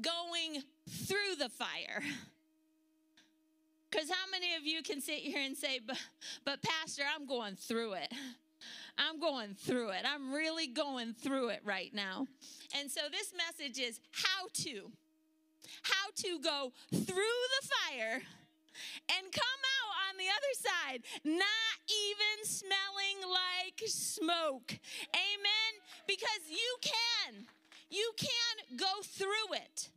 going through the fire. Because how many of you can sit here and say, but, but Pastor, I'm going through it? I'm going through it. I'm really going through it right now. And so this message is how to. How to go through the fire and come out on the other side, not even smelling like smoke. Amen? Because you can. You can go through it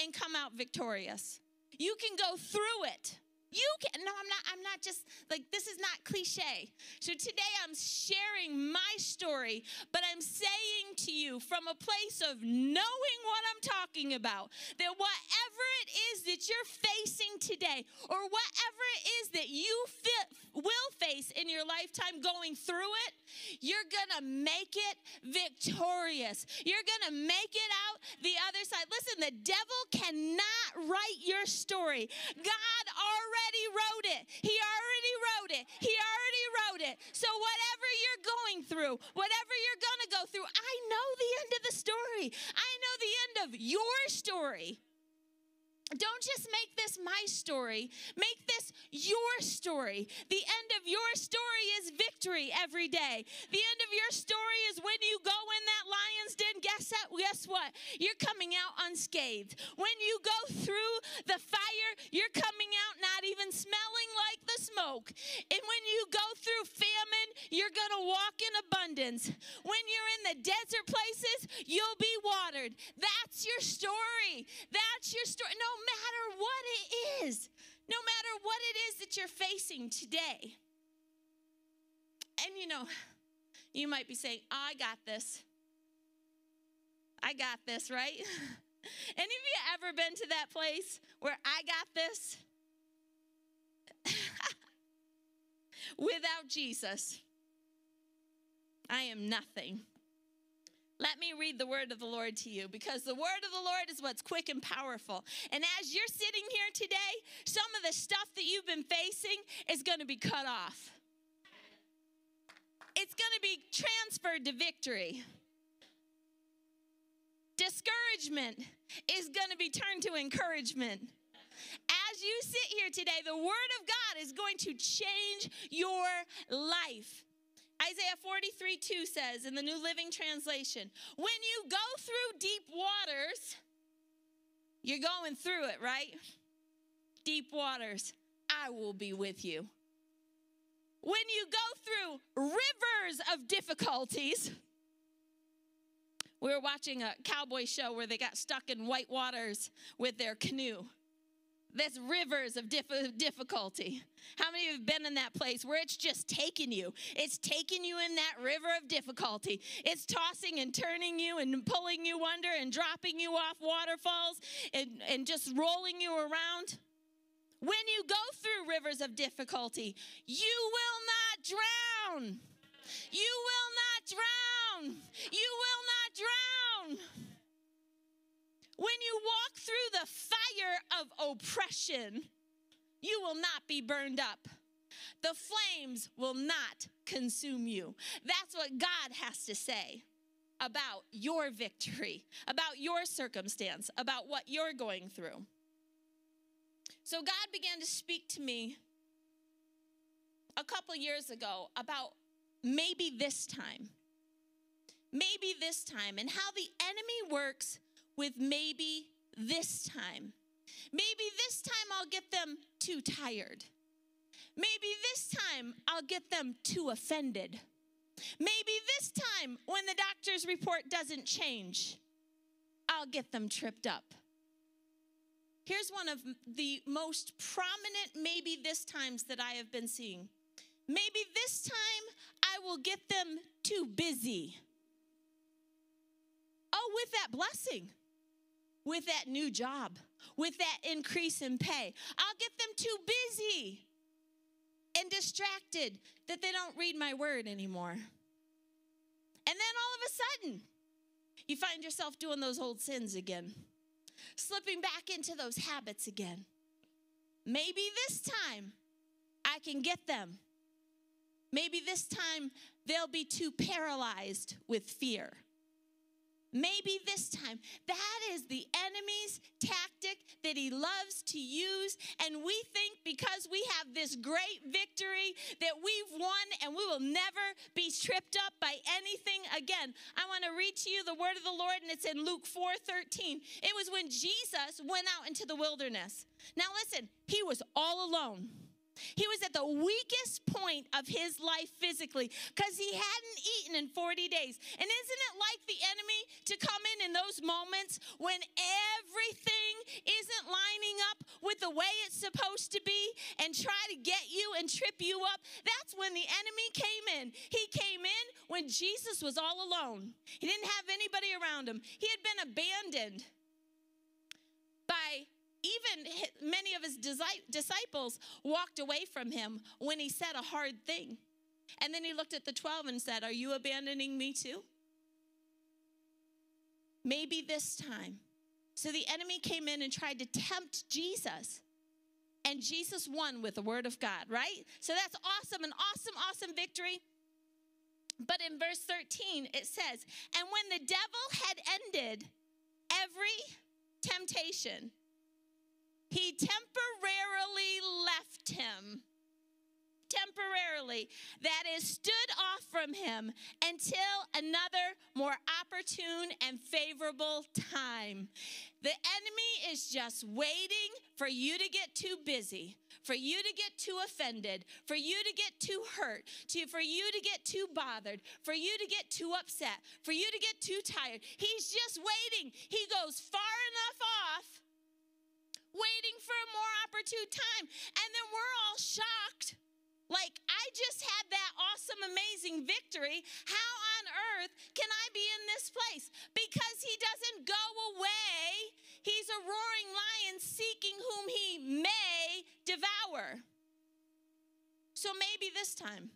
and come out victorious. You can go through it you can no i'm not i'm not just like this is not cliche. So today i'm sharing my story but i'm saying to you from a place of knowing what i'm talking about that whatever it is that you're facing today or whatever it is that you will face in your lifetime going through it you're gonna make it victorious. You're gonna make it out the other side. Listen the devil cannot write your story. God already already wrote it. He already wrote it. He already wrote it. So, whatever you're going through, whatever you're going to go through, I know the end of the story. I know the end of your story. Don't just make this my story, make this your story. The end of your story is victory every day. The end of your story is when you go in that lion's den, guess, that, guess what? You're coming out unscathed. When you go through the fire, you're coming out not even smelling like the smoke. And when you go through famine, you're going to walk in abundance. When you're in the desert places, you'll be watered. That's your story. That's your story. No matter what it is, no matter what it is that you're facing today. And you know, you might be saying, oh, I got this. I got this, right? Any of you ever been to that place where I got this? Without Jesus, I am nothing. Let me read the word of the Lord to you because the word of the Lord is what's quick and powerful. And as you're sitting here today, some of the stuff that you've been facing is going to be cut off. It's going to be transferred to victory. Discouragement is going to be turned to encouragement. As you sit here today, the Word of God is going to change your life. Isaiah 43 2 says in the New Living Translation, when you go through deep waters, you're going through it, right? Deep waters, I will be with you. When you go through rivers of difficulties, we were watching a cowboy show where they got stuck in white waters with their canoe. There's rivers of difficulty. How many of you have been in that place where it's just taking you? It's taking you in that river of difficulty. It's tossing and turning you and pulling you under and dropping you off waterfalls and, and just rolling you around. When you go through rivers of difficulty, you will not drown. You will not drown. You will not drown. When you walk through the fire of oppression, you will not be burned up. The flames will not consume you. That's what God has to say about your victory, about your circumstance, about what you're going through. So God began to speak to me a couple years ago about maybe this time. Maybe this time, and how the enemy works with maybe this time. Maybe this time I'll get them too tired. Maybe this time I'll get them too offended. Maybe this time when the doctor's report doesn't change, I'll get them tripped up. Here's one of the most prominent, maybe this times that I have been seeing. Maybe this time I will get them too busy. Oh, with that blessing with that new job, with that increase in pay. I'll get them too busy and distracted that they don't read my word anymore. And then all of a sudden, you find yourself doing those old sins again, slipping back into those habits again. Maybe this time I can get them. Maybe this time they'll be too paralyzed with fear. Maybe this time. That is the enemy's tactic that He loves to use. And we think because we have this great victory that we've won and we will never be tripped up by anything again. I want to read to you the word of the Lord, and it's in Luke 4 13. It was when Jesus went out into the wilderness. Now, listen, He was all alone. He was at the weakest point of his life physically because he hadn't eaten in 40 days. And isn't it like the enemy to come in in those moments when everything isn't lining up with the way it's supposed to be and try to get you and trip you up? That's when the enemy came in. He came in when Jesus was all alone, he didn't have anybody around him, he had been abandoned by even many of his disciples walked away from him when he said a hard thing. And then he looked at the 12 and said, Are you abandoning me too? Maybe this time. So the enemy came in and tried to tempt Jesus. And Jesus won with the word of God, right? So that's awesome, an awesome, awesome victory. But in verse 13, it says, And when the devil had ended every temptation, he temporarily left him. Temporarily, that is, stood off from him until another more opportune and favorable time. The enemy is just waiting for you to get too busy, for you to get too offended, for you to get too hurt, to, for you to get too bothered, for you to get too upset, for you to get too tired. He's just waiting. He goes far enough off waiting for a more opportune time. And then we're all shocked. Like, I just had that awesome, amazing victory. How on earth can I be in this place? Because he doesn't go away. He's a roaring lion seeking whom he may devour. So maybe this time,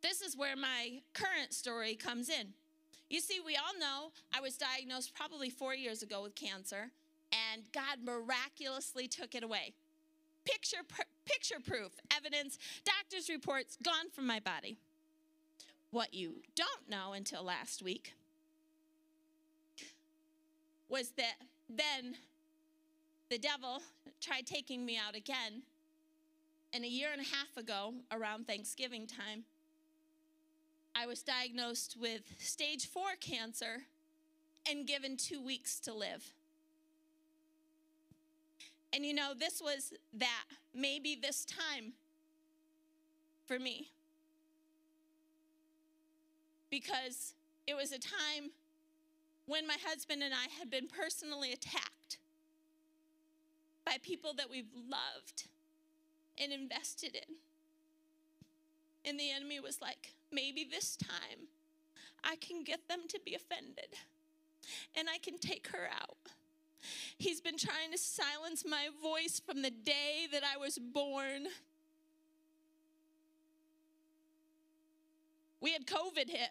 this is where my current story comes in. You see, we all know I was diagnosed probably four years ago with cancer and God miraculously took it away. Picture, picture proof, evidence, doctor's reports gone from my body. What you don't know until last week was that then the devil tried taking me out again. And a year and a half ago, around Thanksgiving time, I was diagnosed with stage four cancer and given two weeks to live. And you know, this was that maybe this time for me. Because it was a time when my husband and I had been personally attacked by people that we've loved and invested in. And the enemy was like, maybe this time I can get them to be offended and I can take her out. He's been trying to silence my voice from the day that I was born. We had COVID hit.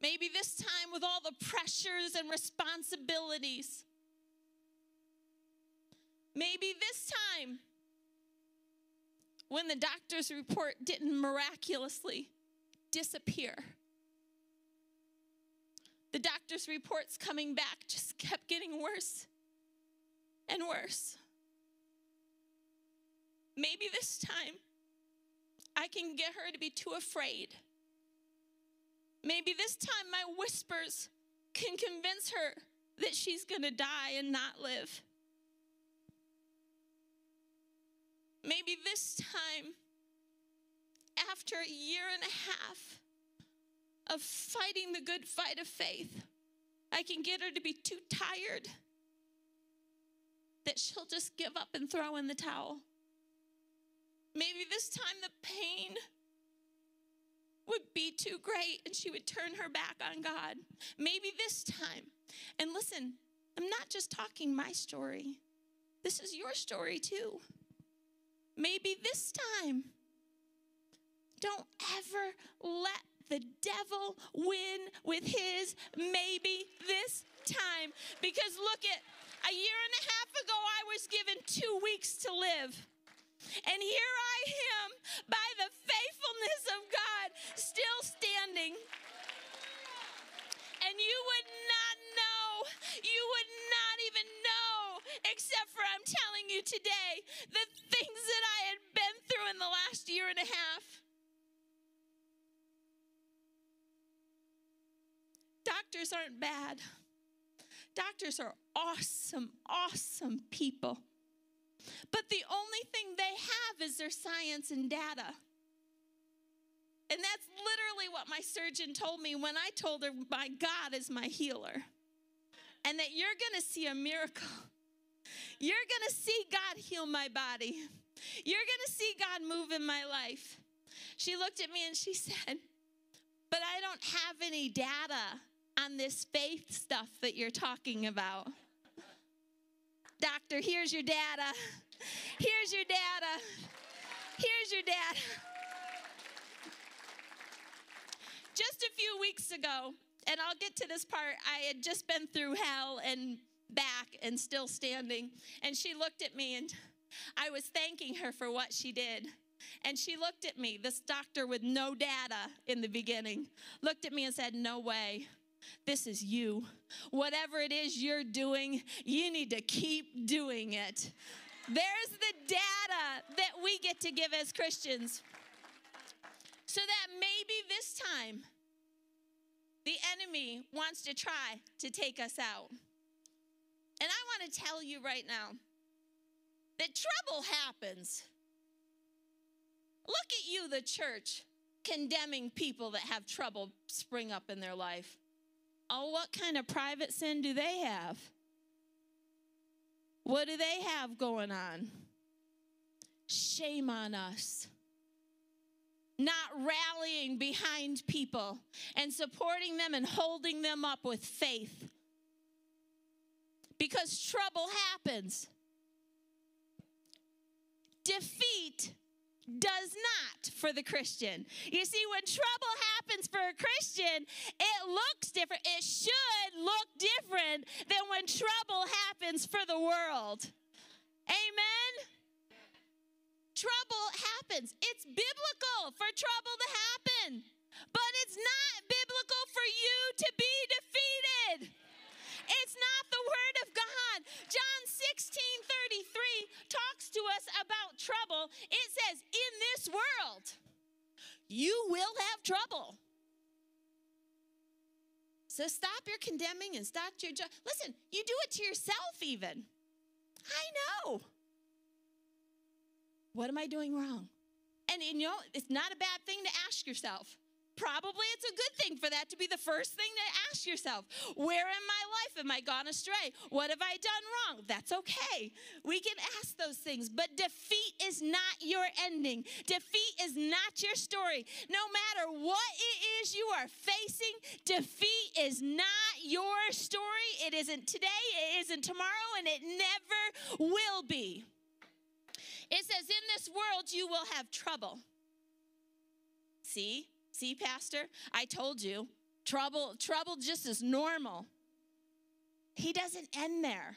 Maybe this time, with all the pressures and responsibilities. Maybe this time, when the doctor's report didn't miraculously disappear. The doctor's reports coming back just kept getting worse and worse. Maybe this time I can get her to be too afraid. Maybe this time my whispers can convince her that she's going to die and not live. Maybe this time, after a year and a half, of fighting the good fight of faith. I can get her to be too tired that she'll just give up and throw in the towel. Maybe this time the pain would be too great and she would turn her back on God. Maybe this time, and listen, I'm not just talking my story, this is your story too. Maybe this time, don't ever let the devil win with his maybe this time. Because look at a year and a half ago, I was given two weeks to live. And here I am, by the faithfulness of God, still standing. And you would not know, you would not even know except for I'm telling you today the things that I had been through in the last year and a half. Aren't bad. Doctors are awesome, awesome people. But the only thing they have is their science and data. And that's literally what my surgeon told me when I told her, My God is my healer. And that you're gonna see a miracle. You're gonna see God heal my body. You're gonna see God move in my life. She looked at me and she said, But I don't have any data on this faith stuff that you're talking about. Doctor, here's your data. Here's your data. Here's your data. Just a few weeks ago, and I'll get to this part, I had just been through hell and back and still standing. And she looked at me, and I was thanking her for what she did. And she looked at me, this doctor with no data in the beginning, looked at me and said, No way. This is you. Whatever it is you're doing, you need to keep doing it. There's the data that we get to give as Christians. So that maybe this time the enemy wants to try to take us out. And I want to tell you right now that trouble happens. Look at you, the church, condemning people that have trouble spring up in their life. Oh, what kind of private sin do they have? What do they have going on? Shame on us. Not rallying behind people and supporting them and holding them up with faith. Because trouble happens. Defeat does not for the Christian. You see, when trouble happens for a Christian, it looks different. It should look different than when trouble happens for the world. Amen? Trouble happens. It's biblical for trouble to happen, but it's not biblical for you to be defeated. It's not the word of God. John 16 33 talks to us about trouble. It says, In this world, you will have trouble. So stop your condemning and stop your ju- listen. You do it to yourself, even. I know. What am I doing wrong? And you know, it's not a bad thing to ask yourself probably it's a good thing for that to be the first thing to ask yourself. Where in my life am I gone astray? What have I done wrong? That's okay. We can ask those things, but defeat is not your ending. Defeat is not your story. No matter what it is you are facing, defeat is not your story. It isn't today, it isn't tomorrow, and it never will be. It says, In this world you will have trouble. See? See, Pastor, I told you, trouble, trouble just is normal. He doesn't end there.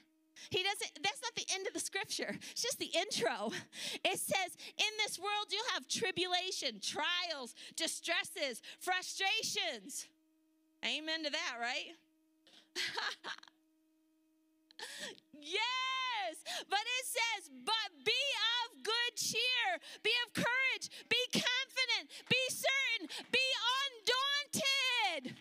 He doesn't, that's not the end of the scripture. It's just the intro. It says, In this world, you'll have tribulation, trials, distresses, frustrations. Amen to that, right? yes, but it says, But be of good cheer, be of courage, be confident, be certain, be undaunted.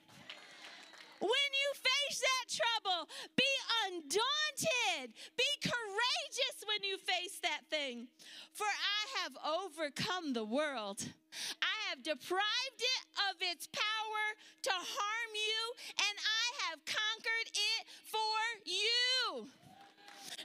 When you face that trouble, be undaunted. Be courageous when you face that thing. For I have overcome the world. I have deprived it of its power to harm you, and I have conquered it for you.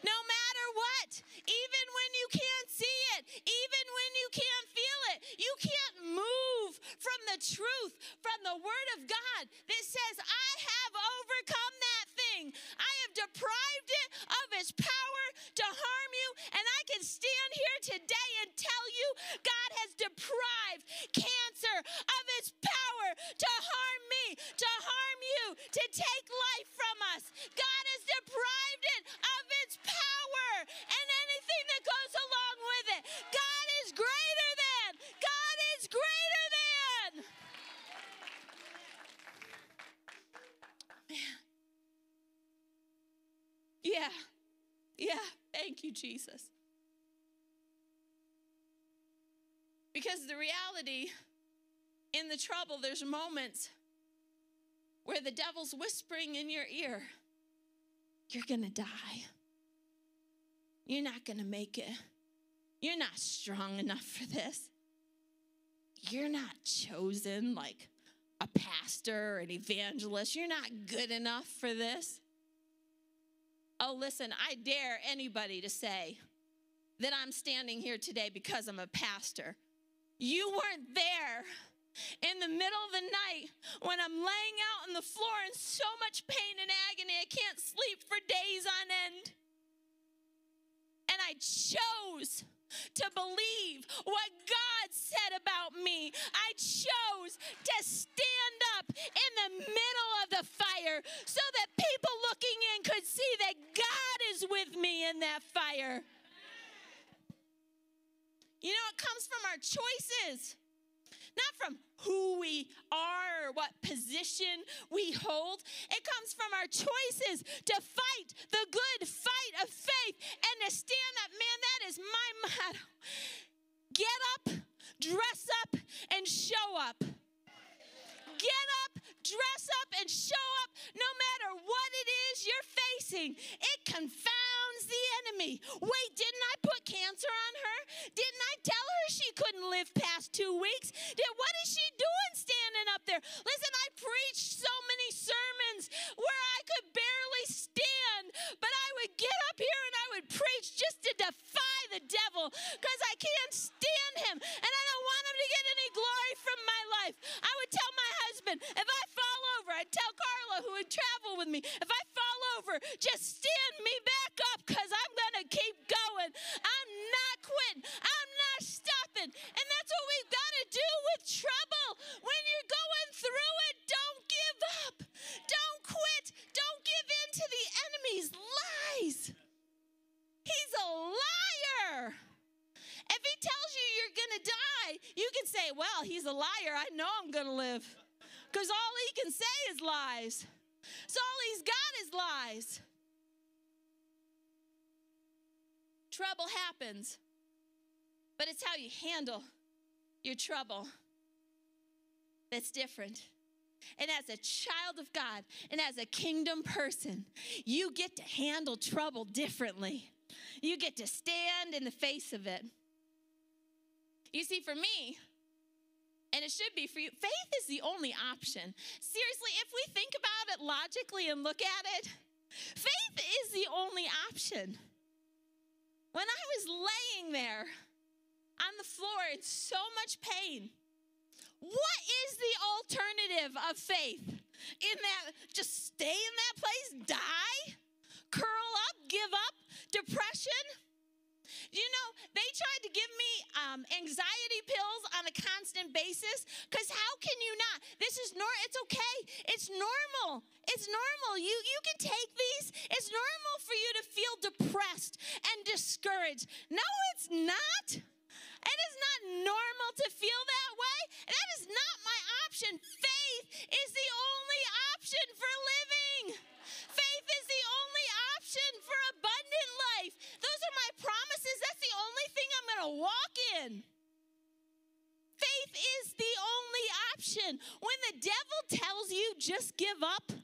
No matter what, even when you can't see it, even when you can't feel it, you can't move from the truth, from the Word of God that says, I have overcome that thing. I have deprived it of its power to harm you. And I can stand here today and tell you God has deprived cancer of its power to harm me, to harm you, to take life from us. God has deprived it of its power and anything that goes along with it. God Yeah. Yeah. Thank you, Jesus. Because the reality in the trouble, there's moments where the devil's whispering in your ear, You're going to die. You're not going to make it. You're not strong enough for this. You're not chosen like a pastor or an evangelist. You're not good enough for this. Oh, listen, I dare anybody to say that I'm standing here today because I'm a pastor. You weren't there in the middle of the night when I'm laying out on the floor in so much pain and agony, I can't sleep for days on end. And I chose to believe what God said about me. I chose to stand up in the middle of the fire so that in that fire. You know, it comes from our choices not from who we are or what position we hold. It comes from our choices to fight the good fight of faith and to stand up. Man, that is my motto. Get up, dress up, and show up. Get up, dress up, and show up no matter what it is you're facing. It confounds the enemy. Wait, didn't I put cancer on her? Didn't I tell her she couldn't live past two weeks? Did, what is she doing standing up there? Listen, I preached so many sermons where I could barely stand, but I would get up here and I would preach just to defy the devil because I can't stand him and I don't want him to get any glory from my life. I would tell my husband, if I fall over, I'd tell Carla, who would travel with me, if I fall over, just stand me back up because I'm going to keep going. I'm not quitting. I'm not stopping. And that's what we've got to do with trouble. When you're going through it, don't give up. Don't quit. Don't give in to the enemy's lies. He's a liar. If he tells you you're going to die, you can say, Well, he's a liar. I know I'm going to live. Because all he can say is lies. So all he's got is lies. Trouble happens, but it's how you handle your trouble that's different. And as a child of God and as a kingdom person, you get to handle trouble differently. You get to stand in the face of it. You see, for me, and it should be for you, faith is the only option. Seriously, if we think about it logically and look at it, faith is the only option. When I was laying there on the floor in so much pain, what is the alternative of faith? In that, just stay in that place, die, curl up, give up, depression? You know, they tried to give me um, anxiety pills on a constant basis because how can you not? This is nor. It's okay. It's normal. It's normal. You you can take these. It's normal for you to feel depressed and discouraged. No, it's not. It is not normal to feel that way. That is not my option. Faith is the only option for living. Faith is the only option for abundant life. Those are my promises. That's the only thing I'm going to walk in. Faith is the only option. When the devil tells you just give up,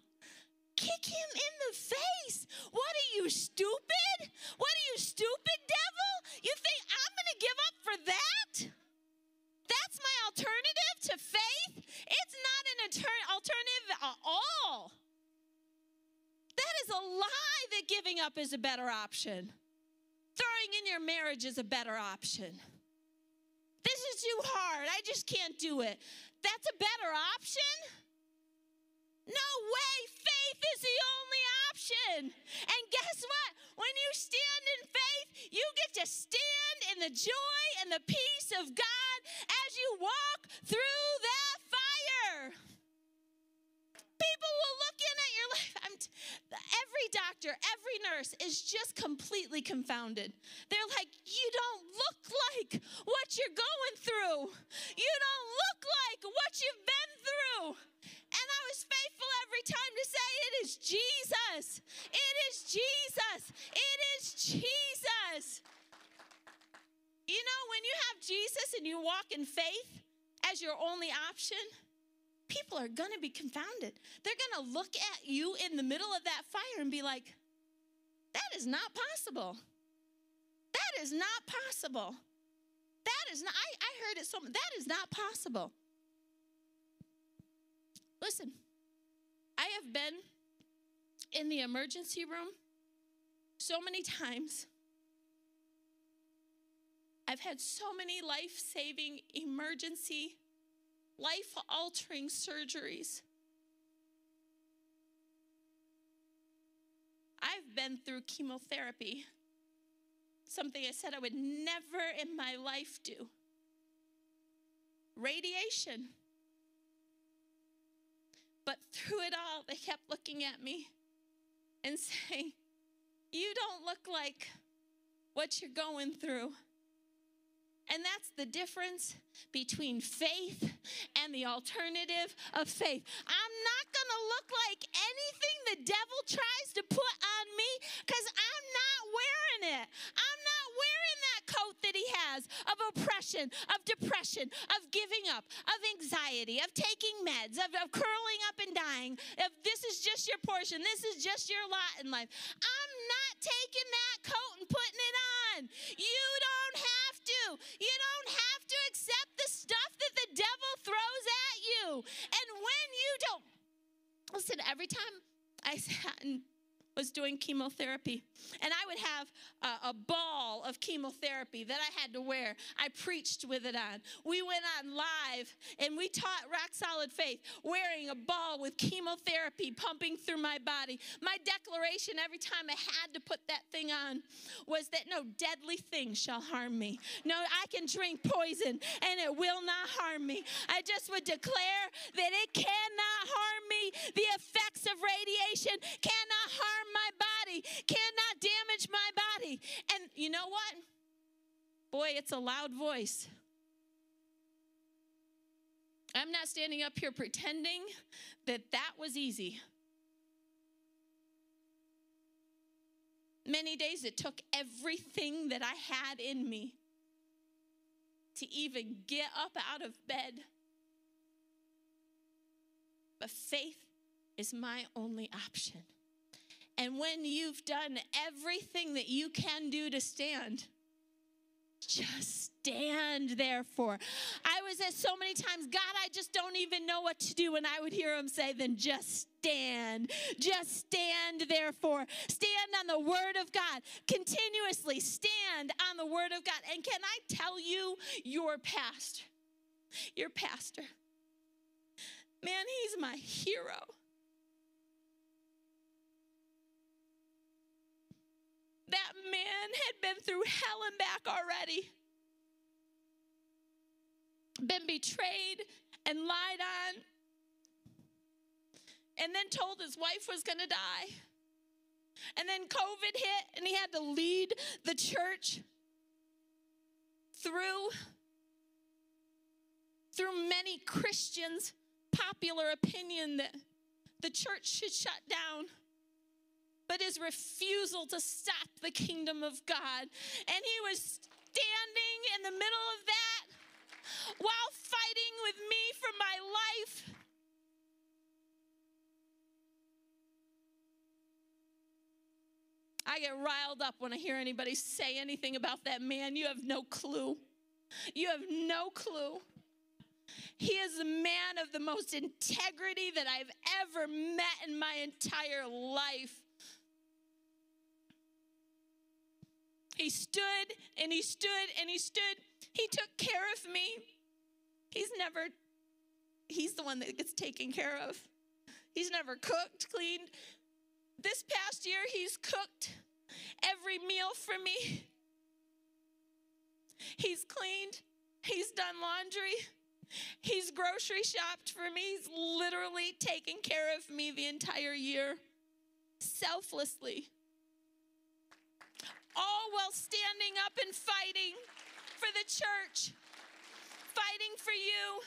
kick him in the face. What are you, stupid? What are you, stupid devil? You think I'm going to give up for that? That's my alternative to faith? It's not an alternative at all. That is a lie that giving up is a better option. Throwing in your marriage is a better option. This is too hard. I just can't do it. That's a better option? No way. Faith is the only option. And guess what? When you stand in faith, you get to stand in the joy and the peace of God as you walk through that fire. People will look in at your life. T- every doctor, every nurse is just completely confounded. They're like, You don't look like what you're going through. You don't look like what you've been through. And I was faithful every time to say, It is Jesus. It is Jesus. It is Jesus. You know, when you have Jesus and you walk in faith as your only option, people are going to be confounded. They're going to look at you in the middle of that fire and be like, that is not possible. That is not possible. That is not, I, I heard it so that is not possible. Listen, I have been in the emergency room so many times. I've had so many life saving, emergency, life altering surgeries. I've been through chemotherapy, something I said I would never in my life do. Radiation. But through it all, they kept looking at me and say, You don't look like what you're going through. And that's the difference between faith and the alternative of faith. I'm not going to look like anything the devil tries to put on me because I'm not wearing it. I'm not wearing that coat that he has of oppression, of depression, of giving up, of anxiety, of taking meds, of, of curling up and dying. If this is just your portion, this is just your lot in life. I'm not taking that coat and putting it on. You don't have to. You don't have to accept the stuff that the devil throws at you. And when you don't, listen, every time I sat and was doing chemotherapy. And I would have a, a, ball of chemotherapy that I had to wear. I preached with it on. We went on live and we taught rock solid faith, wearing a ball with chemotherapy pumping through my body. My declaration every time I had to put that thing on was that no deadly thing shall harm me. No, I can drink poison and it will not harm me. I just would declare that it cannot harm me. The effects of radiation cannot harm my body, cannot damage my body. And you know what? Boy, it's a loud voice. I'm not standing up here pretending that that was easy. Many days it took everything that I had in me to even get up out of bed. But faith is my only option. And when you've done everything that you can do to stand, just stand therefore. I was at so many times, God, I just don't even know what to do. And I would hear him say, then just stand. Just stand therefore. Stand on the word of God. Continuously stand on the word of God. And can I tell you, your pastor, your pastor, man, he's my hero. That man had been through hell and back already, been betrayed and lied on, and then told his wife was going to die. And then COVID hit, and he had to lead the church through through many Christians' popular opinion that the church should shut down but his refusal to stop the kingdom of God. And he was standing in the middle of that while fighting with me for my life. I get riled up when I hear anybody say anything about that man. You have no clue. You have no clue. He is a man of the most integrity that I've ever met in my entire life. He stood and he stood and he stood. He took care of me. He's never, he's the one that gets taken care of. He's never cooked, cleaned. This past year, he's cooked every meal for me. He's cleaned, he's done laundry, he's grocery shopped for me. He's literally taken care of me the entire year selflessly all while standing up and fighting for the church, fighting for you.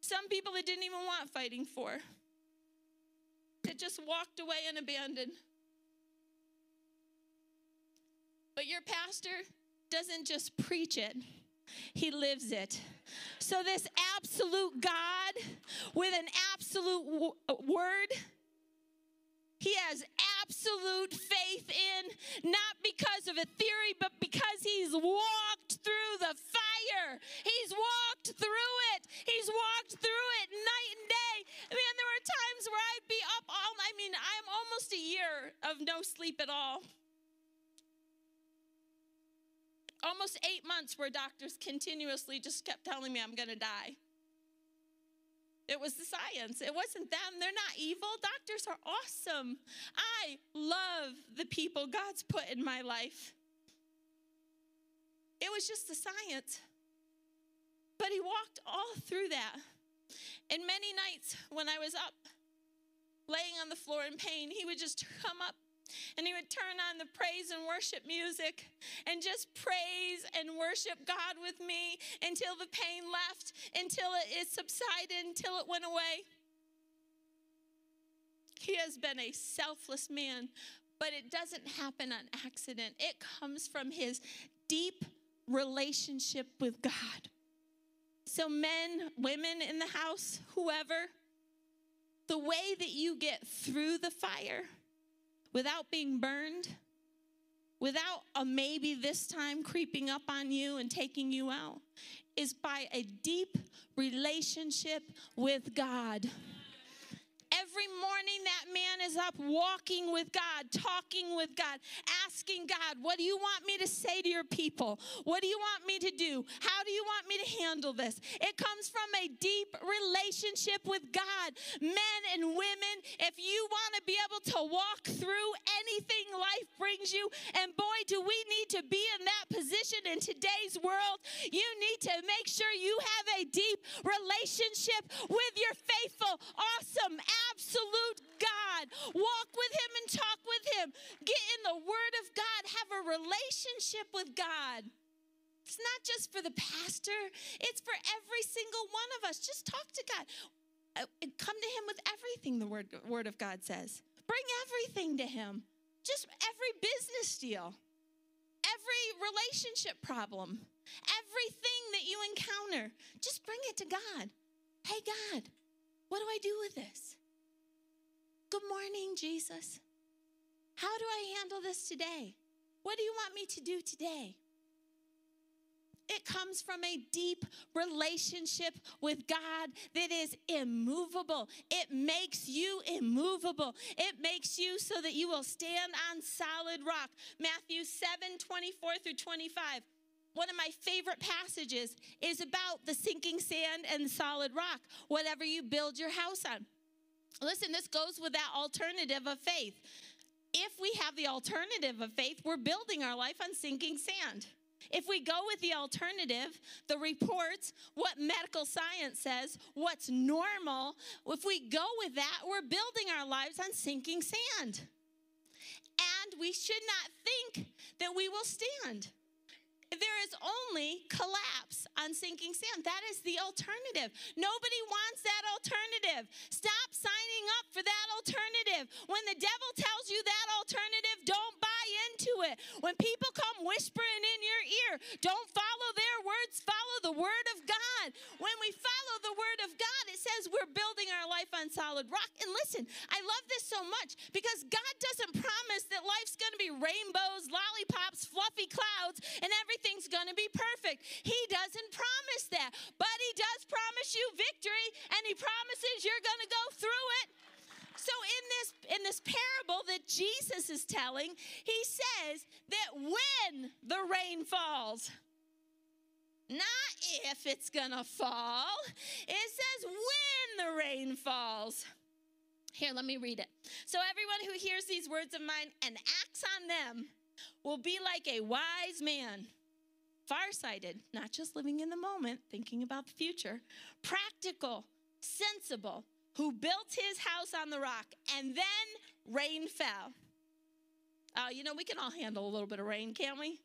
Some people that didn't even want fighting for, that just walked away and abandoned. But your pastor doesn't just preach it, he lives it. So, this absolute God with an absolute w- word, he has absolute faith in, not because of a theory, but because he's walked through the fire. He's walked through it. He's walked through it night and day. Man, there were times where I'd be up all, I mean, I'm almost a year of no sleep at all. almost eight months where doctors continuously just kept telling me I'm going to die. It was the science. It wasn't them. They're not evil. Doctors are awesome. I love the people God's put in my life. It was just the science. But He walked all through that. And many nights when I was up, laying on the floor in pain, He would just come up and he would turn on the praise and worship music and just praise and worship God with me until the pain left, until it, subsided, until it went away. He has been a selfless man, but it doesn't happen on accident. It comes from his deep relationship with God. So, men, women in the house, whoever, the way that you get through the fire without being burned, without a maybe this time creeping up on you and taking you out, is by a deep relationship with God. Every morning, that man is up walking with God, talking with God, asking God, What do you want me to say to your people? What do you want me to do? How do you want me to handle this? It comes from a deep relationship with God. Men and women, if you want to be able to walk through anything life brings you, and boy, do we need to be in that position in today's world, you need to make sure you have a deep relationship with your faithful, awesome, absolute God. Walk with Him and talk with Him. Get in the Word of God. Have a relationship with God. It's not just for the pastor, it's for every single one of us. Just talk to God. Uh, come to Him with everything, the Word, word of God says. Bring everything to Him. Just every business deal, every relationship problem, everything that you encounter, just bring it to God. Hey, God, what do I do with this? Good morning, Jesus. How do I handle this today? What do you want me to do today? It comes from a deep relationship with God that is immovable. It makes you immovable. It makes you so that you will stand on solid rock. Matthew 7 24 through 25. One of my favorite passages is about the sinking sand and solid rock, whatever you build your house on. Listen, this goes with that alternative of faith. If we have the alternative of faith, we're building our life on sinking sand. If we go with the alternative, the reports, what medical science says, what's normal, if we go with that, we're building our lives on sinking sand. And we should not think that we will stand. There is only collapse on sinking sand. That is the alternative. Nobody wants that alternative. Stop signing up for that alternative. When the devil tells you that alternative, don't buy into it. When people come whispering in your ear, don't follow their words, follow the word of God. When we follow the word of God, it says we're building our life on solid rock. And listen, I love this so much because God doesn't promise that life's going to be rainbows, lollipops, fluffy clouds, and everything everything's going to be perfect. He doesn't promise that, but He does promise you victory, and He promises you're going to go through it. So in this in this parable that Jesus is telling, he says that when the rain falls, not if it's to fall. It says when the rain falls. Here, let me read it. So everyone who hears these words of mine and acts on them will be like a wise man farsighted, not just living in the moment, thinking about the future, practical, sensible, who built his house on the rock, and then rain fell. Oh, you know, we can all handle a little bit of rain, can't we?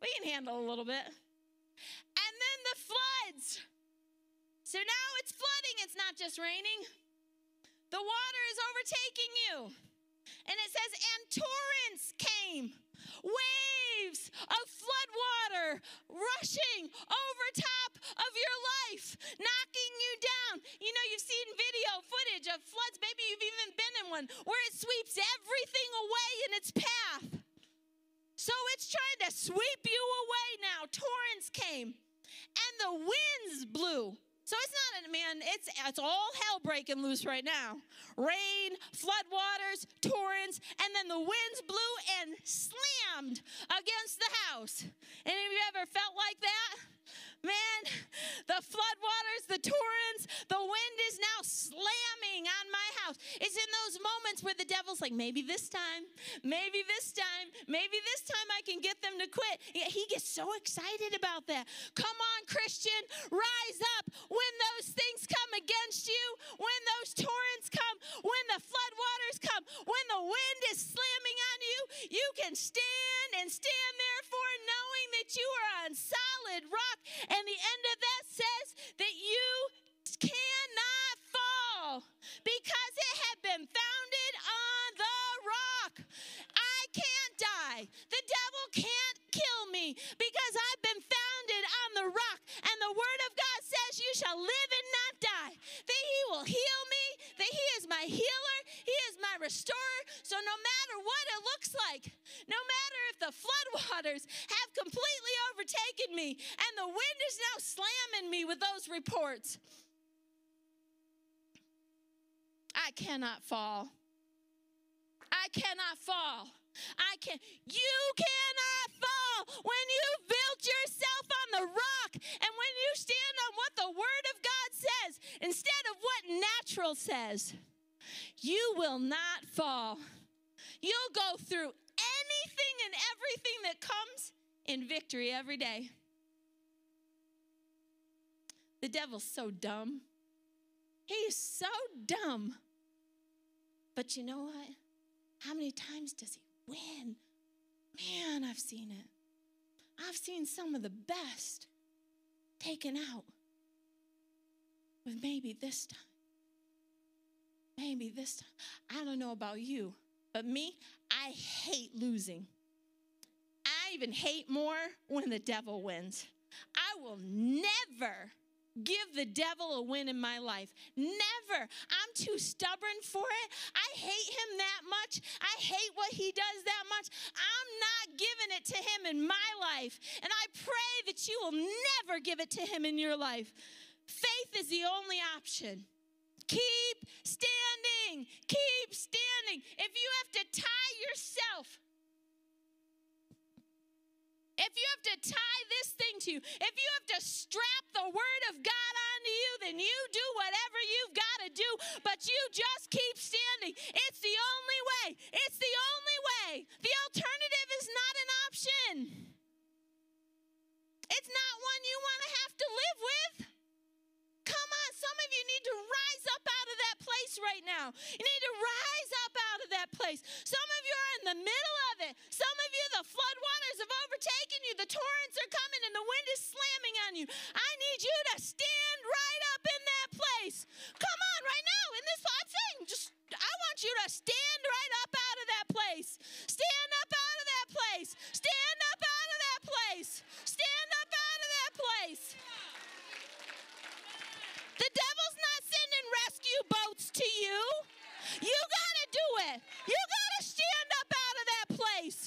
We can handle a little bit. And then the floods. So now it's flooding, it's not just raining. The water is overtaking you. And it says, and torrents came waves of flood water rushing over top of your life, knocking you down. You know, you've seen video footage of floods. Maybe you've even been in one where it sweeps everything away in its path. So it's trying to sweep you away now. Torrents came and the winds blew. So it's not a man, it's it's all hell breaking loose right now. Rain, floodwaters, torrents, and then the winds blew and slammed against the house. Any of you ever felt like that? Man, the floodwaters, the torrents, the wind is now slamming on my house. It's in those moments where the devil's like, maybe this time, maybe this time, maybe this time I can get them to quit. He gets so excited about that. Come on, Christian, rise up when those things come against you, when those torrents come, when the floodwaters come, when the wind is slamming on you, you can stand and stand there for knowing that you are on solid rock and the end of that says that you cannot fall because it had been founded on the rock. I can't die. The devil can't kill me because I've been founded on the rock. And the word of God says, You shall live and not die. That he will heal me, that he is my healer, he is my restorer. So no matter what it looks like, no matter if the floodwaters have completely overtaken me and the wind is now slamming me with those reports, I cannot fall. I cannot fall. I can you cannot fall when you've built yourself on the rock and when you stand on what the word of God says instead of what natural says. You will not fall. You'll go through anything and everything that comes in victory every day. The devil's so dumb. He's so dumb. But you know what? How many times does he win? Man, I've seen it. I've seen some of the best taken out with maybe this time. Maybe this time. I don't know about you, but me, I hate losing. I even hate more when the devil wins. I will never give the devil a win in my life. Never. I'm too stubborn for it. I hate him that much. I hate what he does that much. I'm not giving it to him in my life. And I pray that you will never give it to him in your life. Faith is the only option. Keep standing. Keep standing. If you have to tie yourself if you have to tie this thing to you, if you have to strap the word of God onto you, then you do whatever you've got to do, but you just keep standing. It's the only way. It's the only way. The alternative is not an option. It's not one you want to have to live with. Come on, some of you need to rise up out of that place right now. You need to rise up out of that place. Some of you are in the middle of it. Some of you, the floodwaters have overtaken you. The torrents are coming and the wind is slamming on you. I need you to stand right up in that place. Come on, right now. In this, I'm saying, just, I want you to stand right up out of that place. Stand up out of that place. Stand up out of that place. Stand up out of that place. The devil's not sending rescue boats to you. You got to do it. You got to stand up out of that place.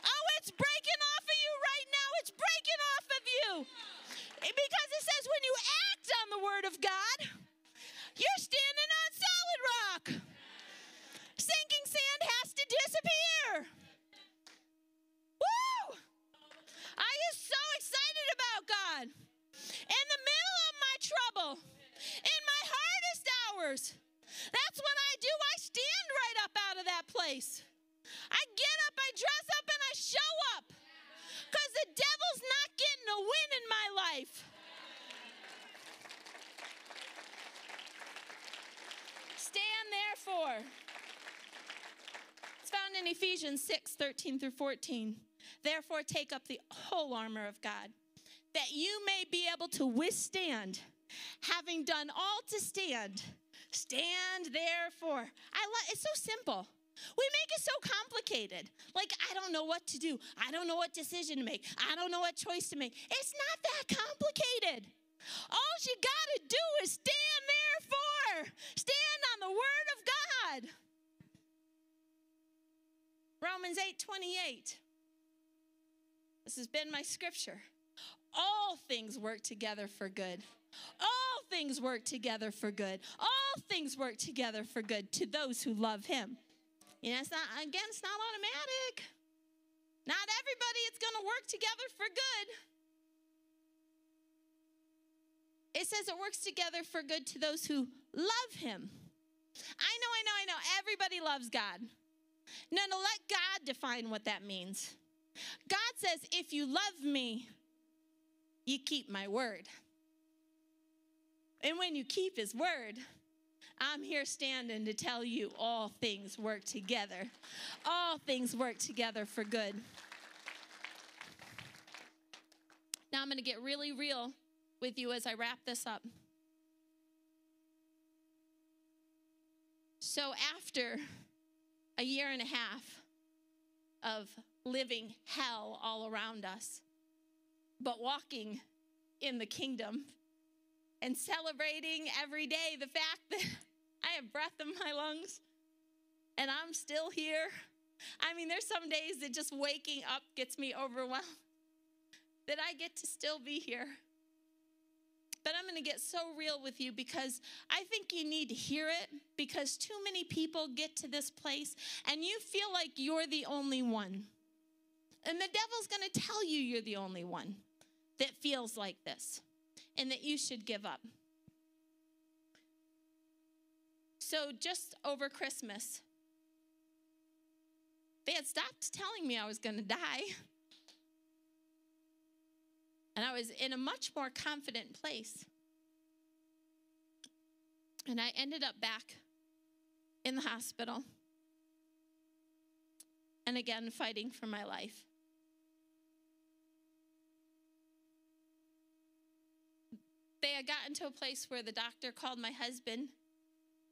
Oh, it's breaking off of you right now. It's breaking off of you. Because it says when you act on the word of God, you're standing on solid rock. Sinking sand has to disappear. Woo! I get so excited about God. In the middle of my trouble, in my hardest hours, that's what I do. I stand right up out of that place. I get up, I dress up, and I show up. Because the devil's not getting a win in my life. Stand therefore. It's found in Ephesians 6 13 through 14. Therefore, take up the whole armor of God, that you may be able to withstand, having done all to stand. Stand therefore. I love it's so simple. We make it so complicated. Like, I don't know what to do. I don't know what decision to make. I don't know what choice to make. It's not that complicated. All you got to do is stand there for, stand on the word of God. Romans 8 28. This has been my scripture. All things work together for good. All things work together for good. All things work together for good to those who love him. You know, it's not, again, it's not automatic. Not everybody it's going to work together for good. It says it works together for good to those who love him. I know, I know, I know. Everybody loves God. No, no, let God define what that means. God says, if you love me, you keep my word. And when you keep his word, I'm here standing to tell you all things work together. All things work together for good. Now I'm going to get really real with you as I wrap this up. So, after a year and a half of living hell all around us, but walking in the kingdom and celebrating every day the fact that I have breath in my lungs and I'm still here. I mean, there's some days that just waking up gets me overwhelmed that I get to still be here. But I'm going to get so real with you because I think you need to hear it because too many people get to this place and you feel like you're the only one. And the devil's going to tell you you're the only one that feels like this and that you should give up. So, just over Christmas, they had stopped telling me I was going to die. And I was in a much more confident place. And I ended up back in the hospital. And again, fighting for my life. They had gotten to a place where the doctor called my husband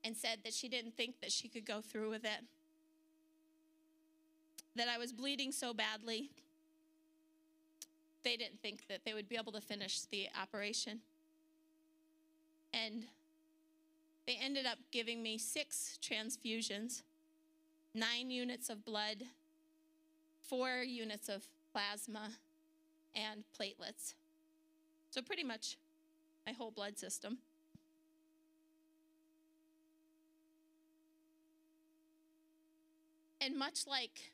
and said that she didn't think that she could go through with it. That I was bleeding so badly, they didn't think that they would be able to finish the operation. And they ended up giving me six transfusions, nine units of blood, four units of plasma, and platelets. So, pretty much my whole blood system. And much like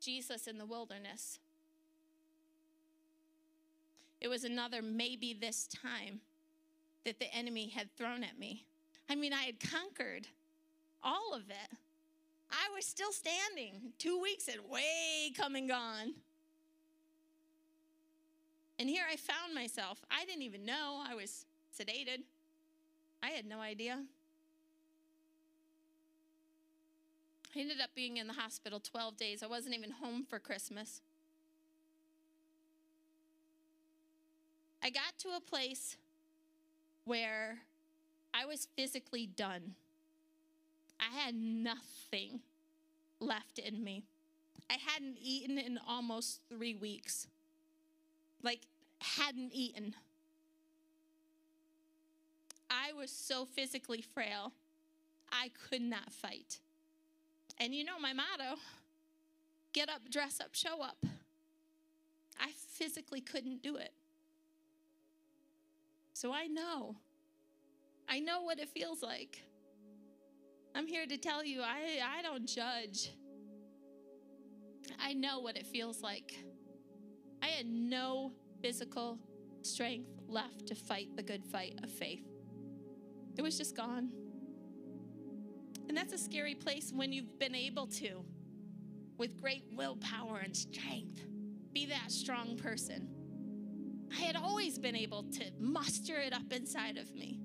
Jesus in the wilderness, it was another maybe this time that the enemy had thrown at me. I mean, I had conquered all of it. I was still standing. Two weeks had way come and gone. And here I found myself. I didn't even know I was sedated. I had no idea. I ended up being in the hospital 12 days. I wasn't even home for Christmas. I got to a place where I was physically done. I had nothing left in me. I hadn't eaten in almost three weeks like hadn't eaten. I was so physically frail, I could not fight. And you know my motto get up, dress up, show up. I physically couldn't do it. So I know. I know what it feels like. I'm here to tell you I, I don't judge. I know what it feels like. I had no physical strength left to fight the good fight of faith. It was just gone. And that's a scary place when you've been able to, with great willpower and strength, be that strong person. I had always been able to muster it up inside of me.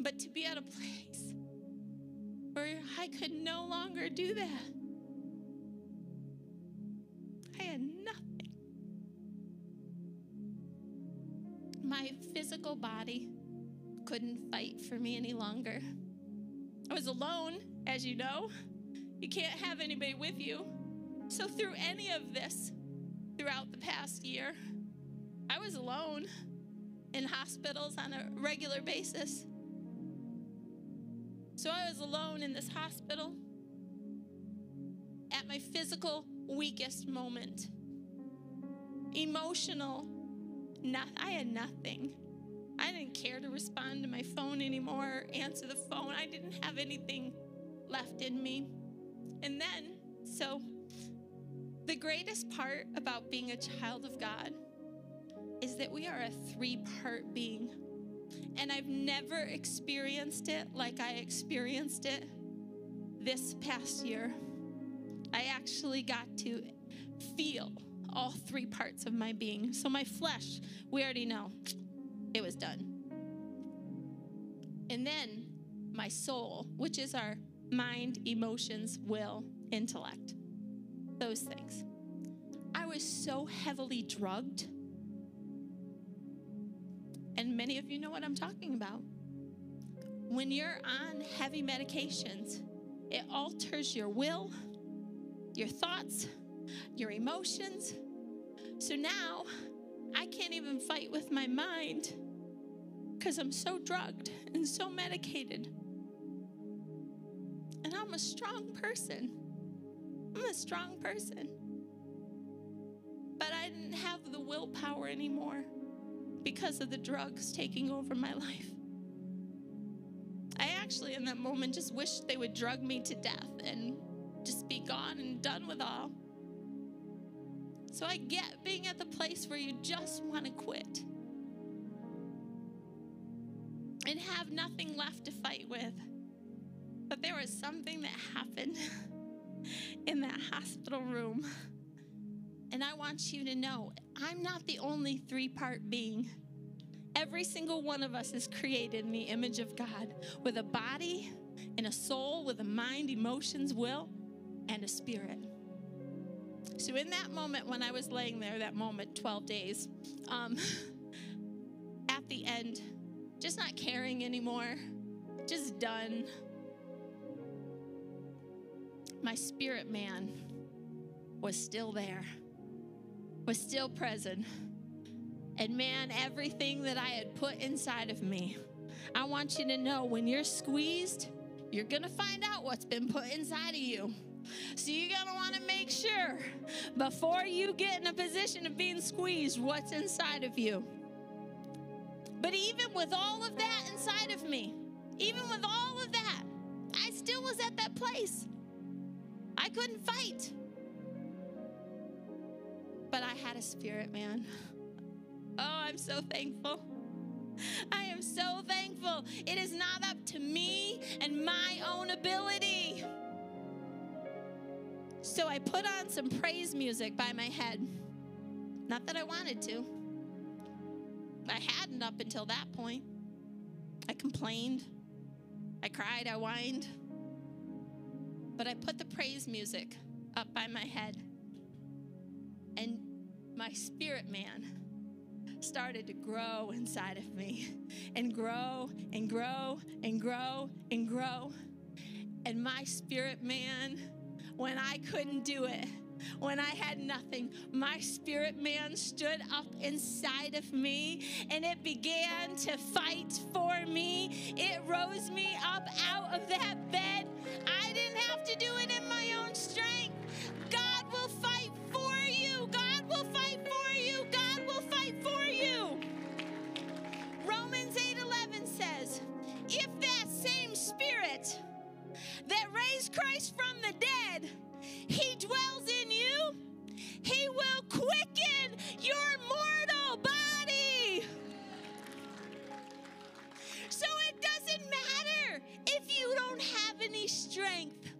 But to be at a place where I could no longer do that, I had nothing. my physical body couldn't fight for me any longer. I was alone, as you know. You can't have anybody with you. So, through any of this, throughout the past year, I was alone in hospitals on a regular basis. So, I was alone in this hospital at my physical weakest moment. Emotional, not, I had nothing. I didn't care to respond to my phone anymore, answer the phone. I didn't have anything left in me. And then, so the greatest part about being a child of God is that we are a three part being. And I've never experienced it like I experienced it this past year. I actually got to feel all three parts of my being. So, my flesh, we already know it was done. And then my soul, which is our mind, emotions, will, intellect, those things. I was so heavily drugged. And many of you know what I'm talking about. When you're on heavy medications, it alters your will, your thoughts, your emotions. So now I can't even fight with my mind because I'm so drugged and so medicated. And I'm a strong person. I'm a strong person. But I didn't have the willpower anymore because of the drugs taking over my life. I actually, in that moment, just wished they would drug me to death and just be gone and done with all. So I get being at the place where you just want to quit and have nothing left to fight with. But there was something that happened in that hospital room. And I want you to know I'm not the only three part being. Every single one of us is created in the image of God with a body and a soul, with a mind, emotions, will, and a spirit. So, in that moment when I was laying there, that moment, 12 days, um, at the end, just not caring anymore, just done, my spirit man was still there, was still present. And man, everything that I had put inside of me, I want you to know when you're squeezed, you're gonna find out what's been put inside of you. So you're want to make sure before you get in a position of being squeezed what's inside of you. But even with all of that inside of me, even with all of that, I still was at that place. I couldn't fight. But I had a spirit, man. Oh, I'm so thankful. I am so thankful. It is not up to me and my own ability. So I put on some praise music by my head. Not that I wanted to. I hadn't up until that point. I complained. I cried. I whined. But I put the praise music up by my head. And my spirit man started to grow inside of me and grow and grow and grow and grow. And my spirit man when I couldn't do it, when I had nothing, my spirit man stood up inside of me and it began to fight for me. It rose me up out of that bed. I didn't have to do it in my own strength. Raised Christ from the dead, He dwells in you, He will quicken your mortal body. So it doesn't matter if you don't have any strength.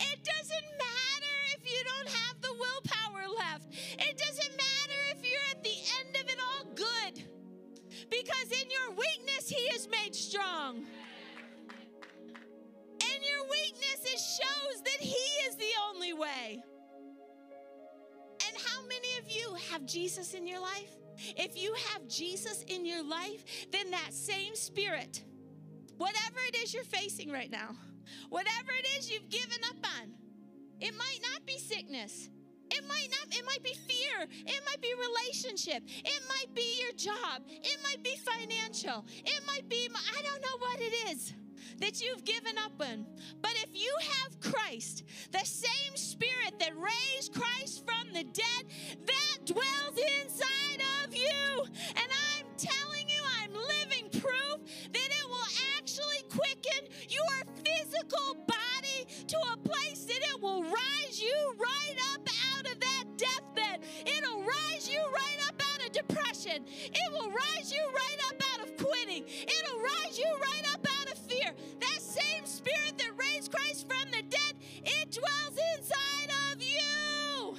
It doesn't matter if you don't have the willpower left. It doesn't matter if you're at the end of it all good. Because in your weakness, He is made strong In your weakness, it shows that He is the only way. And how many of you have Jesus in your life? If you have Jesus in your life, then that same spirit, whatever it is you're facing right now, whatever it is you've given up on, It might not be sickness. It might not, it might be fear. It might be relationship. It might be your job. It might be financial. It might be, I don't know what it is that you've given up on. But if you have Christ, the same spirit that raised Christ from the dead, that dwells inside of you. And I'm telling you, I'm living proof that it will actually quicken your physical body to a place that it will rise you right up out of that deathbed. It'll rise you right up out of depression. It will rise you right up out of quitting. It'll rise you right up dwells inside of you.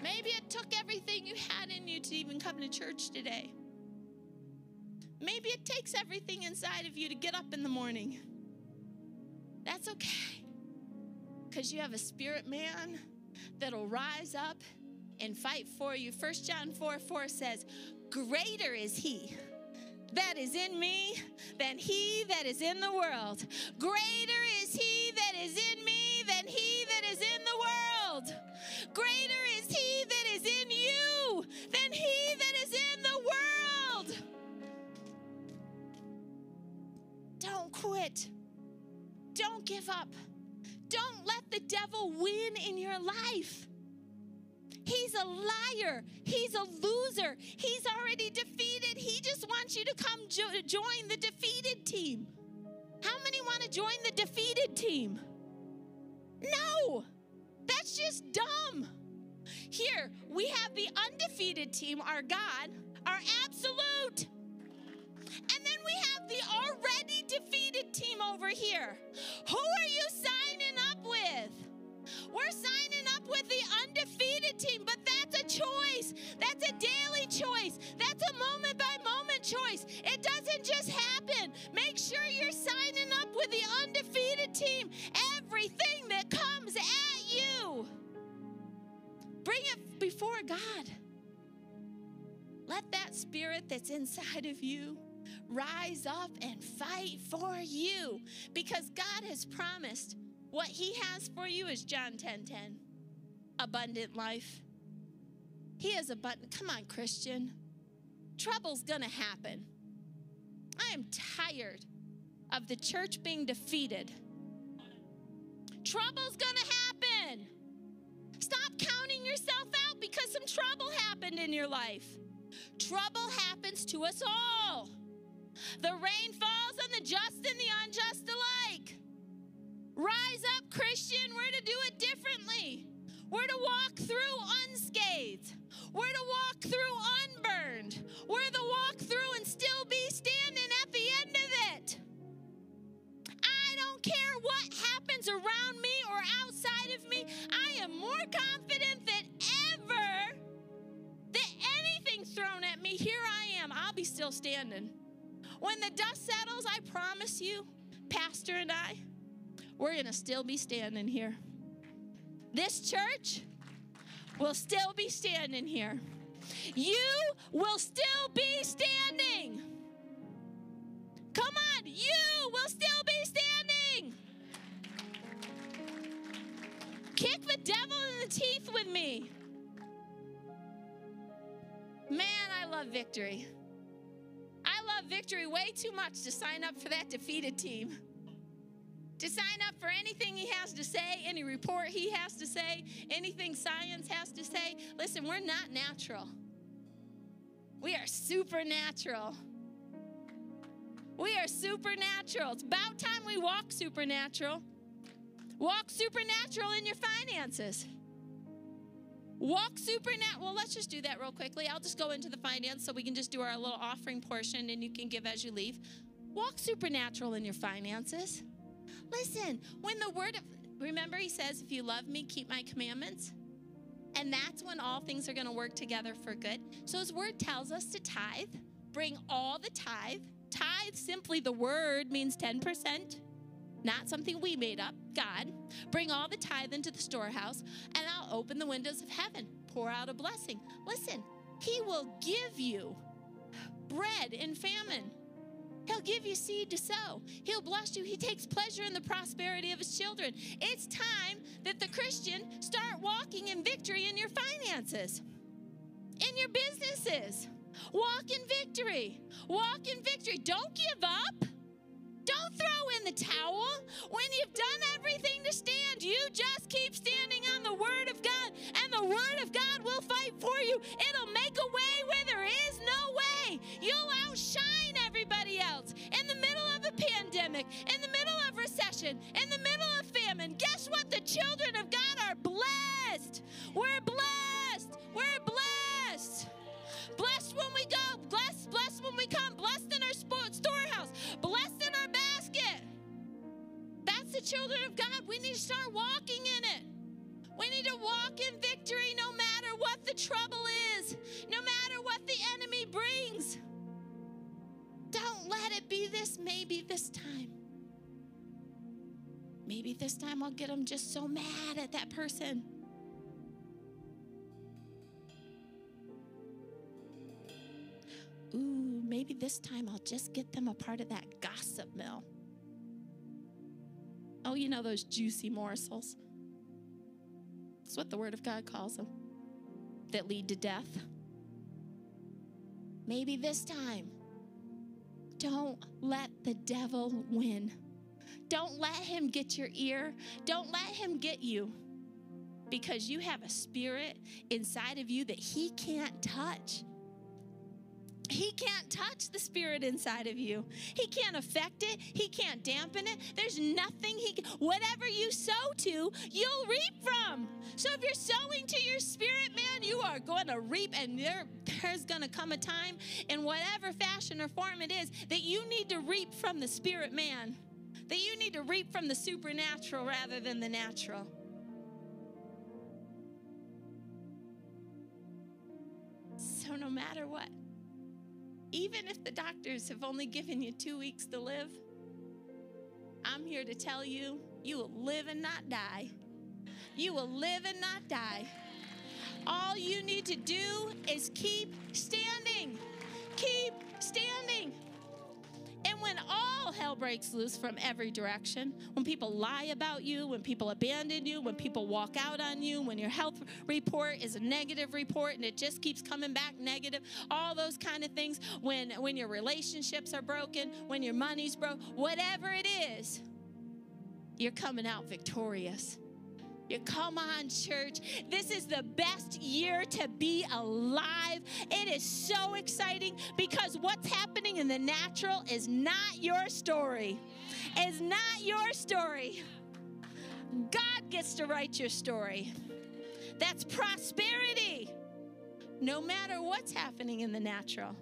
Maybe it took everything you had in you to even come to church today. Maybe it takes everything inside of you to get up in the morning. That's okay. Because you have a spirit man that'll rise up and fight for you. 1 John 4 4 says, Greater is he that is in me than he that is in the world. Greater is he that is in me than he that is in the world. Greater is he that is in you than he that is in the world. Don't quit. Don't give up. Don't let the devil win in your life. He's a liar. He's a loser. He's already defeated. He just wants you to come jo- join the defeated team. How many want to join the defeated team? No, that's just dumb. Here, we have the undefeated team, our God, our absolute. And then we have the already defeated team over here. Who are you signing up with? We're signing up with the undefeated team, but that's a choice. That's a daily choice. That's a moment by moment choice. It doesn't just happen. Make sure you're signing up with the undefeated team. Everything that comes at you, bring it before God. Let that spirit that's inside of you rise up and fight for you because God has promised what he has for you is John 10 10. Abundant life. He has abundant. Come on, Christian. Trouble's gonna happen. I am tired of the church being defeated. Trouble's gonna happen. Stop counting yourself out because some trouble happened in your life. Trouble happens to us all. The rain falls on the just and the unjust. Rise up, Christian. We're to do it differently. We're to walk through unscathed. We're to walk through unburned. We're to walk through and still be standing at the end of it. I don't care what happens around me or outside of me. I am more confident than ever that anything thrown at me, here I am. I'll be still standing. When the dust settles, I promise you, Pastor and I, we're going to still be standing here. This church will still be standing here. You will still be standing. Come on, you will still be standing. Kick the devil in the teeth with me. Man, I love victory. I love victory way too much to sign up for that defeated team to sign up for anything he has to say, any report he has to say, anything science has to say. Listen, we're not natural, we are supernatural. We are supernatural. It's about time we walk supernatural. Walk supernatural in your finances. Walk supernatural. Well, let's just do that real quickly. I'll just go into the finance so we can just do our little offering portion and you can give as you leave. Walk supernatural in your finances. Listen, when the word of, remember, he says, if you love me, keep my commandments. And that's when all things are going to work together for good. So his word tells us to tithe, bring all the tithe. Tithe, simply the word, means 10%, not something we made up. God, bring all the tithe into the storehouse, and I'll open the windows of heaven, pour out a blessing. Listen, he will give you bread in famine. He'll give you seed to sow. He'll bless you. He takes pleasure in the prosperity of his children. It's time that the Christian start walking in victory in your finances, in your businesses. Walk in victory. Walk in victory. Don't give up. Don't throw in the towel. When you've done everything to stand, you just keep standing on the Word of God, and the Word of God will fight for you. It'll make a way pandemic, in the middle of recession, in the middle of famine, guess what? The children of God are blessed. We're blessed. We're blessed. Blessed when we go, blessed, blessed when we come, blessed in our storehouse, blessed in our basket. That's the children of God. We need to start walking in it. We need to walk in victory no matter what the trouble is, no matter what the enemy brings. Don't let it be this maybe this time. Maybe this time I'll get them just so mad at that person. Ooh, maybe this time I'll just get them a part of that gossip mill. Oh, you know those juicy morsels. That's what the Word of God calls them that lead to death. Maybe this time, don't let the devil win. Don't let him get your ear. Don't let him get you because you have a spirit inside of you that he can't touch. He can't touch the spirit inside of you. He can't affect it. He can't dampen it. There's nothing he can, whatever you sow to, you'll reap from. So if you're sowing to your spirit, man, you are going to reap and there there's going to come a time in whatever fashion or form it is that you need to reap from the spirit man. That you need to reap from the supernatural rather than the natural. So no matter what even if the doctors have only given you two weeks to live, I'm here to tell you you will live and not die. You will live and not die. All you need to do is keep standing. Keep standing. And when all hell breaks loose from every direction, when people lie about you, when people abandon you, when people walk out on you, when your health report is a negative report and it just keeps coming back negative, all those kind of things, when when your relationships are broken, when your money's broke, whatever it is, you're coming out victorious. You come on, church. This is the best year to be alive. It is so exciting because what's happening in the natural is not your story. Is not your story. God gets to write your story. That's prosperity. No matter what's happening in the natural.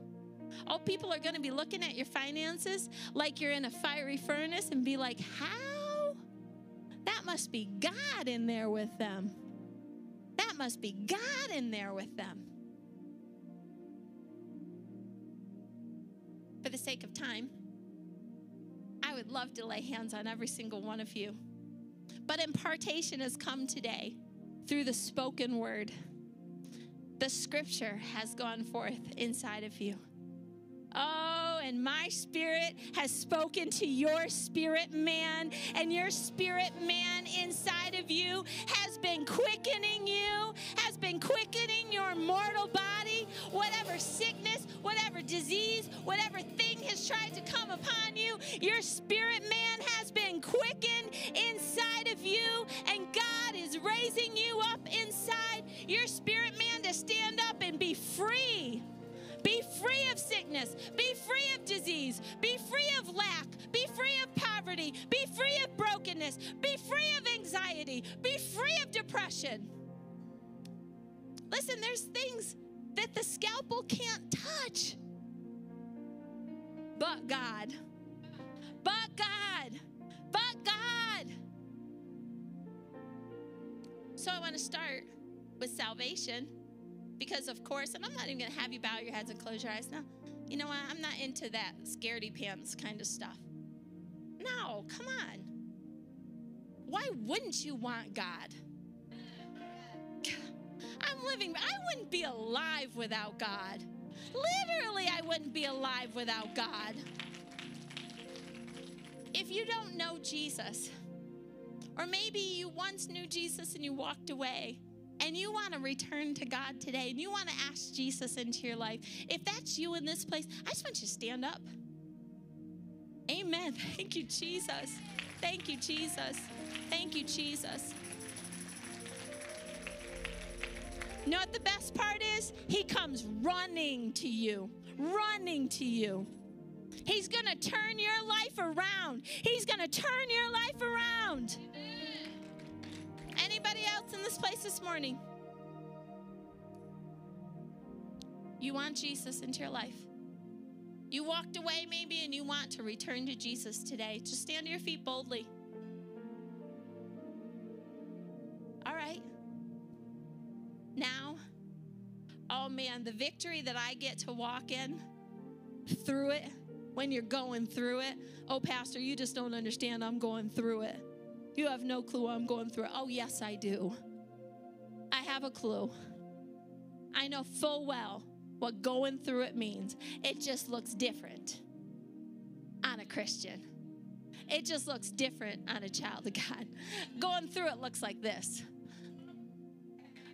Oh, people are going to be looking at your finances like you're in a fiery furnace and be like, how? That must be God in there with them. That must be God in there with them. For the sake of time, I would love to lay hands on every single one of you. But impartation has come today through the spoken word. The scripture has gone forth inside of you. Oh, and my spirit has spoken to your spirit man, and your spirit man inside of you has been quickening you, has been quickening your mortal body. Whatever sickness, whatever disease, whatever thing has tried to come upon you, your spirit man has been quickened inside of you, and God is raising you up inside your spirit man to stand up and be free free of sickness. Be free of disease. Be free of lack. Be free of poverty. Be free of brokenness. Be free of anxiety. Be free of depression. Listen, there's things that the scalpel can't touch. But God. But God. But God. So I want to start with salvation because, of course, and I'm not even going to have you bow your heads and close your eyes. No, you know what? I'm not into that scaredy pants kind of stuff. No, come on. Why wouldn't you want God? I'm living, I wouldn't be alive without God. Literally, I wouldn't be alive without God. if you don't know Jesus, or maybe you once knew Jesus and you walked away, and you want to return to God today, and you want to ask Jesus into your life, if that's you in this place, I just want you to stand up. Amen. Thank you, Jesus. Thank you, Jesus. Thank you, Jesus. You know what the best part is? He comes running to you, running to you. He's going to turn your life around. He's going to turn your life around. In this place this morning? You want Jesus into your life. You walked away maybe and you want to return to Jesus today. Just stand to your feet boldly. All right. Now, oh man, the victory that I get to walk in through it when you're going through it. Oh, Pastor, you just don't understand. I'm going through it. You have no clue what I'm going through. Oh, yes, I do. I have a clue. I know full well what going through it means. It just looks different on a Christian. It just looks different on a child of God. Going through it looks like this.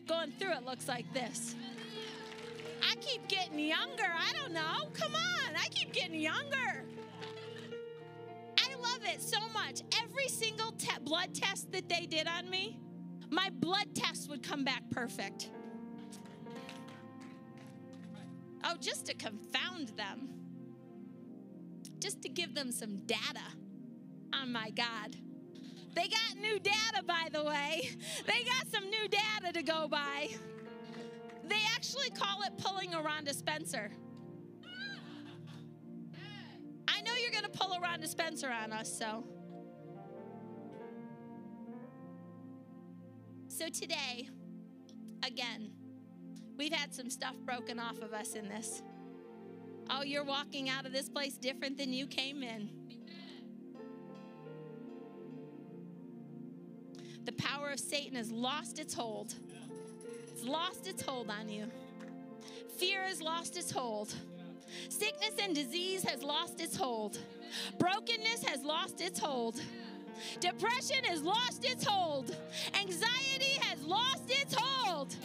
Going through it looks like this. I keep getting younger. I don't know. Come on. I keep getting younger. Love it so much. Every single te- blood test that they did on me, my blood test would come back perfect. Oh, just to confound them, just to give them some data on my God. They got new data, by the way. They got some new data to go by. They actually call it pulling a Rhonda Spencer. Going to pull a Rhonda Spencer on us, so. So today, again, we've had some stuff broken off of us in this. Oh, you're walking out of this place different than you came in. The power of Satan has lost its hold. It's lost its hold on you. Fear has lost its hold. Sickness and disease has lost its hold. Brokenness has lost its hold. Depression has lost its hold. Anxiety has lost its hold.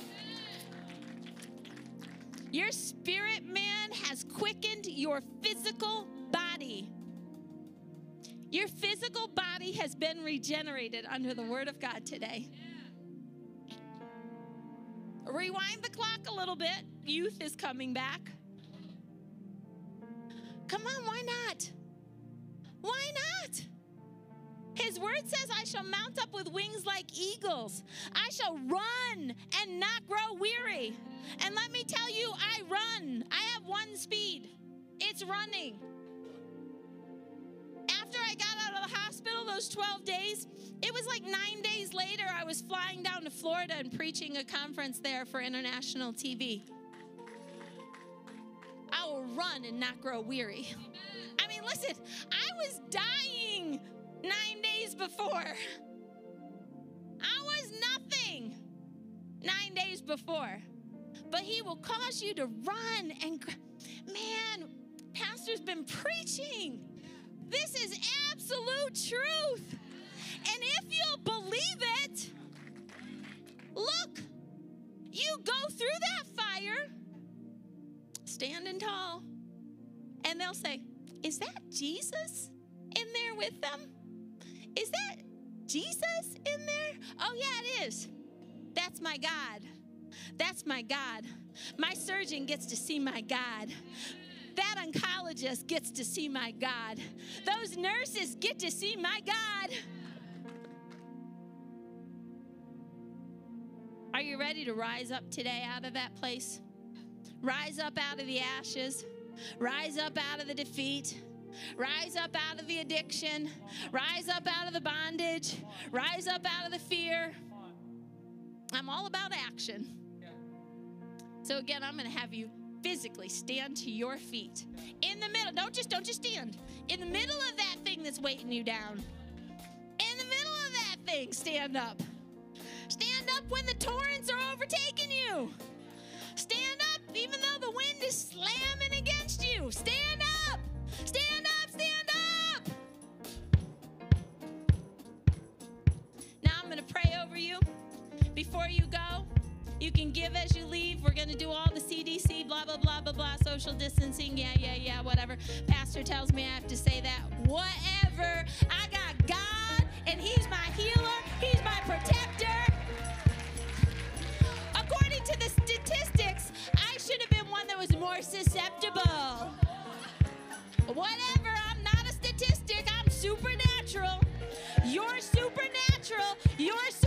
Your spirit man has quickened your physical body. Your physical body has been regenerated under the word of God today. Rewind the clock a little bit. Youth is coming back. Come on, why not? Why not? His word says, I shall mount up with wings like eagles. I shall run and not grow weary. And let me tell you, I run. I have one speed it's running. After I got out of the hospital, those 12 days, it was like nine days later, I was flying down to Florida and preaching a conference there for international TV. Will run and not grow weary. I mean, listen, I was dying nine days before. I was nothing nine days before. But he will cause you to run and, man, Pastor's been preaching. This is absolute truth. And if you'll believe it, look, you go through that fire standing tall. And they'll say, Is that Jesus in there with them? Is that Jesus in there? Oh, yeah, it is. That's my God. That's my God. My surgeon gets to see my God. That oncologist gets to see my God. Those nurses get to see my God. Are you ready to rise up today out of that place? Rise up out of the ashes. Rise up out of the defeat. Rise up out of the addiction. Rise up out of the bondage. Rise up out of the fear. I'm all about action. So again, I'm going to have you physically stand to your feet in the middle. Don't just don't just stand. In the middle of that thing that's weighting you down. In the middle of that thing, stand up. Stand up when the torrents are overtaking you even though the wind is slamming against you. Stand up! Stand up! Stand up! Now I'm going to pray over you. Before you go, you can give as you leave. We're going to do all the CDC, blah, blah, blah, blah, blah, social distancing. Yeah, yeah, yeah, whatever. Pastor tells me I have to say that. Whatever. I got God, and He's my was more susceptible. Whatever, I'm not a statistic, I'm supernatural. You're supernatural. You're supernatural